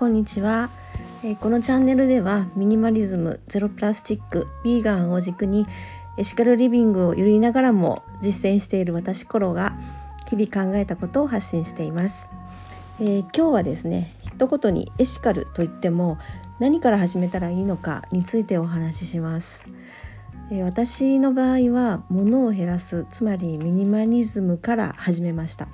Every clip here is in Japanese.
こんにちは、えー、このチャンネルではミニマリズムゼロプラスチックビーガンを軸にエシカルリビングを揺りながらも実践している私コロが日々考えたことを発信しています、えー、今日はですね一言にエシカルといっても何から始めたらいいのかについてお話しします、えー、私の場合は物を減らすつまりミニマリズムから始めました。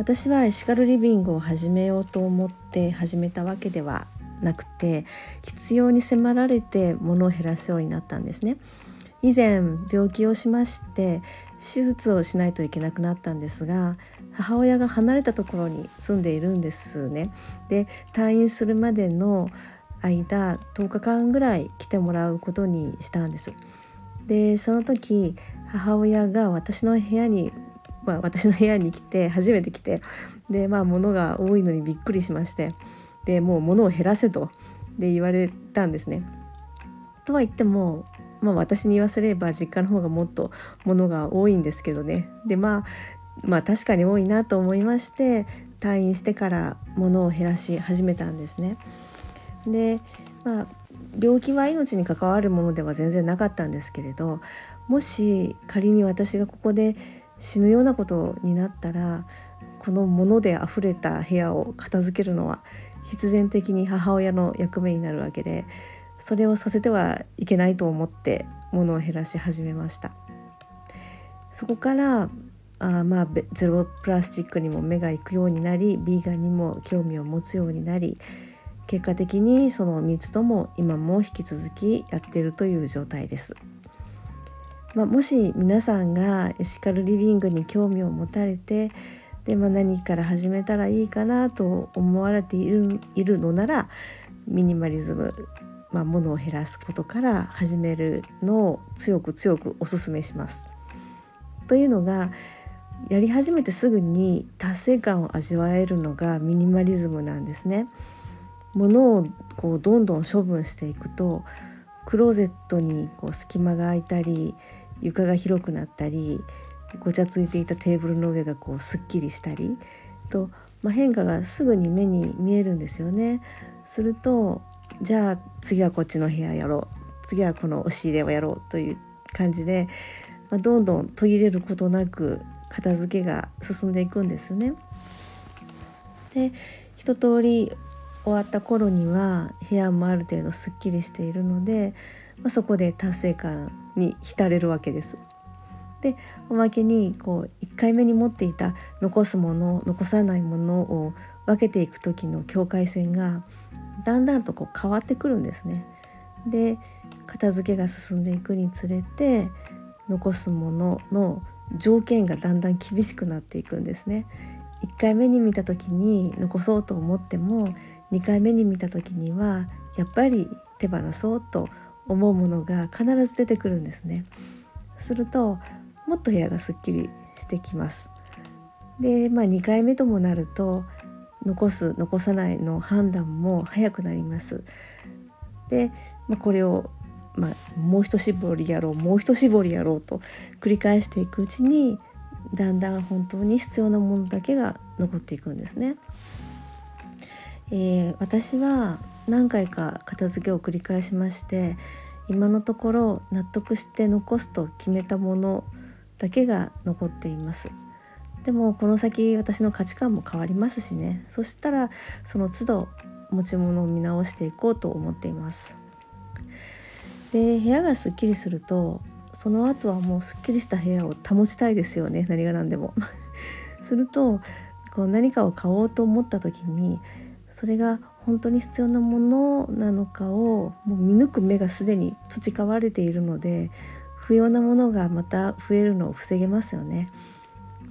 私はエシカルリビングを始めようと思って始めたわけではなくて必要に迫られて物を減らすようになったんですね。以前病気をしまして手術をしないといけなくなったんですが母親が離れたところに住んでいるんですね。で退院するまでの間10日間ぐらい来てもらうことにしたんです。でその時母親が私の部屋にまあ、私の部屋に来て初めて来てでまあ物が多いのにびっくりしましてでもう物を減らせとで言われたんですね。とは言っても、まあ、私に言わせれば実家の方がもっと物が多いんですけどねでまあまあ確かに多いなと思いまして退院してから物を減らし始めたんですね。でまあ病気は命に関わるものでは全然なかったんですけれどもし仮に私がここで死ぬようなことになったらこの物で溢れた部屋を片付けるのは必然的に母親の役目になるわけでそれをさせてはいけないと思って物を減らし始めましたそこからあまあゼロプラスチックにも目が行くようになりビーガンにも興味を持つようになり結果的にその3つとも今も引き続きやっているという状態です。まあ、もし皆さんがエシカルリビングに興味を持たれてで、まあ、何から始めたらいいかなと思われているいるのならミニマリズム、まあ、物を減らすことから始めるのを強く強くお勧めします。というのがやり始めてすぐに達成感を味わえるのがミニマリズムなんですね。物をこうどんどん処分していくとクローゼットにこう隙間が空いたり床が広くなったりごちゃついていたテーブルの上がこうすっきりしたりと、まあ、変化がすぐに目に見えるんですよね。するとじゃあ次はこっちの部屋やろう次はこの押し入れをやろうという感じで、まあ、どんどん途切れることなく片付けが進んでいくんですよね。で一通り終わった頃には部屋もある程度すっきりしているので、まあ、そこで達成感に浸れるわけです。でおまけにこう1回目に持っていた残すもの残さないものを分けていく時の境界線がだんだんとこう変わってくるんですね。で片付けが進んでいくにつれて残すものの条件がだんだん厳しくなっていくんですね。1回目に見た時に残そうと思っても2回目に見た時にはやっぱり手放そうと思うものが必ず出てくるんですね。するともっと部屋がすっきりしてきます。で、まあ、2回目ともなると残す残さないの判断も早くなります。で、まあ、これを、まあ、もう一絞りやろうもう一絞りやろうと繰り返していくうちにだんだん本当に必要なものだけが残っていくんですね。えー、私は何回か片付けを繰り返しまして今のところ納得して残すと決めたものだけが残っています。でもこの先私の価値観も変わりますしね。そしたらその都度持ち物を見直していこうと思っています。で部屋がすっきりするとその後はもうすっきりした部屋を保ちたいですよね。何が何でも。するとこう何かを買おうと思った時にそれが本当に必要なものなのかをもう見抜く目がすでに培われているので不要なものがまた増えるのを防げますよね。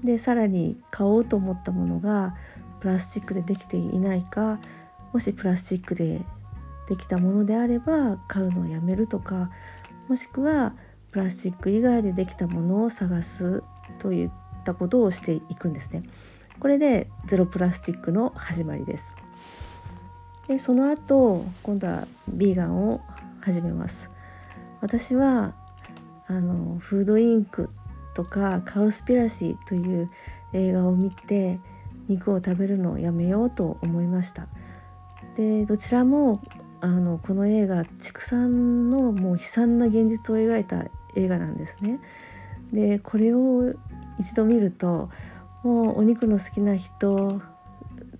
でさらに買おうと思ったものがプラスチックでできていないかもしプラスチックでできたものであれば買うのをやめるとかもしくはプラスチック以外でできたものを探すといったことをしていくんですね。これでゼロプラスチックの始まりです。でその後今度はビーガンを始めます私はあのフードインクとかカウスピラシーという映画を見て肉を食べるのをやめようと思いましたでどちらもあのこの映画畜産のもう悲惨な現実を描いた映画なんですね。でこれを一度見るともうお肉の好きな人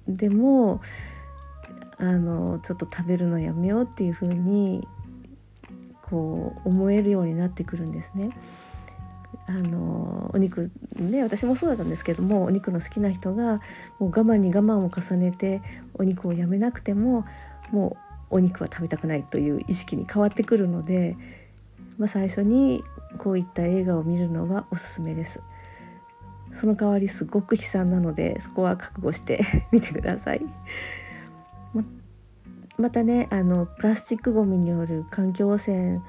でもあのちょっと食べるのやめようっていう風にこう思えるようになってくるんですね。あのお肉ね私もそうだったんですけどもお肉の好きな人がもう我慢に我慢を重ねてお肉をやめなくてももうお肉は食べたくないという意識に変わってくるので、まあ、最初にこういった映画を見るのはおすすめです。その代わりすごく悲惨なのでそこは覚悟して みてください。ままたねあのプラスチックごみによる環境汚染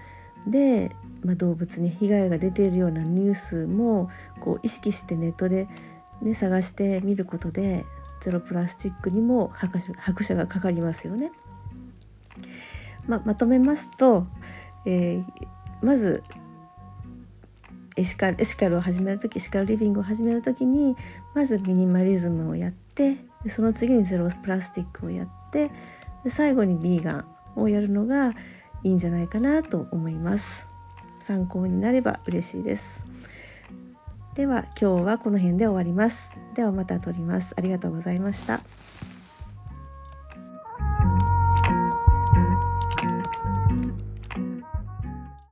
で、まあ、動物に被害が出ているようなニュースもこう意識してネットで、ね、探してみることでゼロプラスチックにも拍手拍車がかかりますよね。ままとめますと、えー、まずエシカルエシカルを始める時エシカルリビングを始める時にまずミニマリズムをやってその次にゼロプラスチックをやってってで最後にビーガンをやるのがいいんじゃないかなと思います。参考になれば嬉しいです。では今日はこの辺で終わります。ではまた撮ります。ありがとうございました。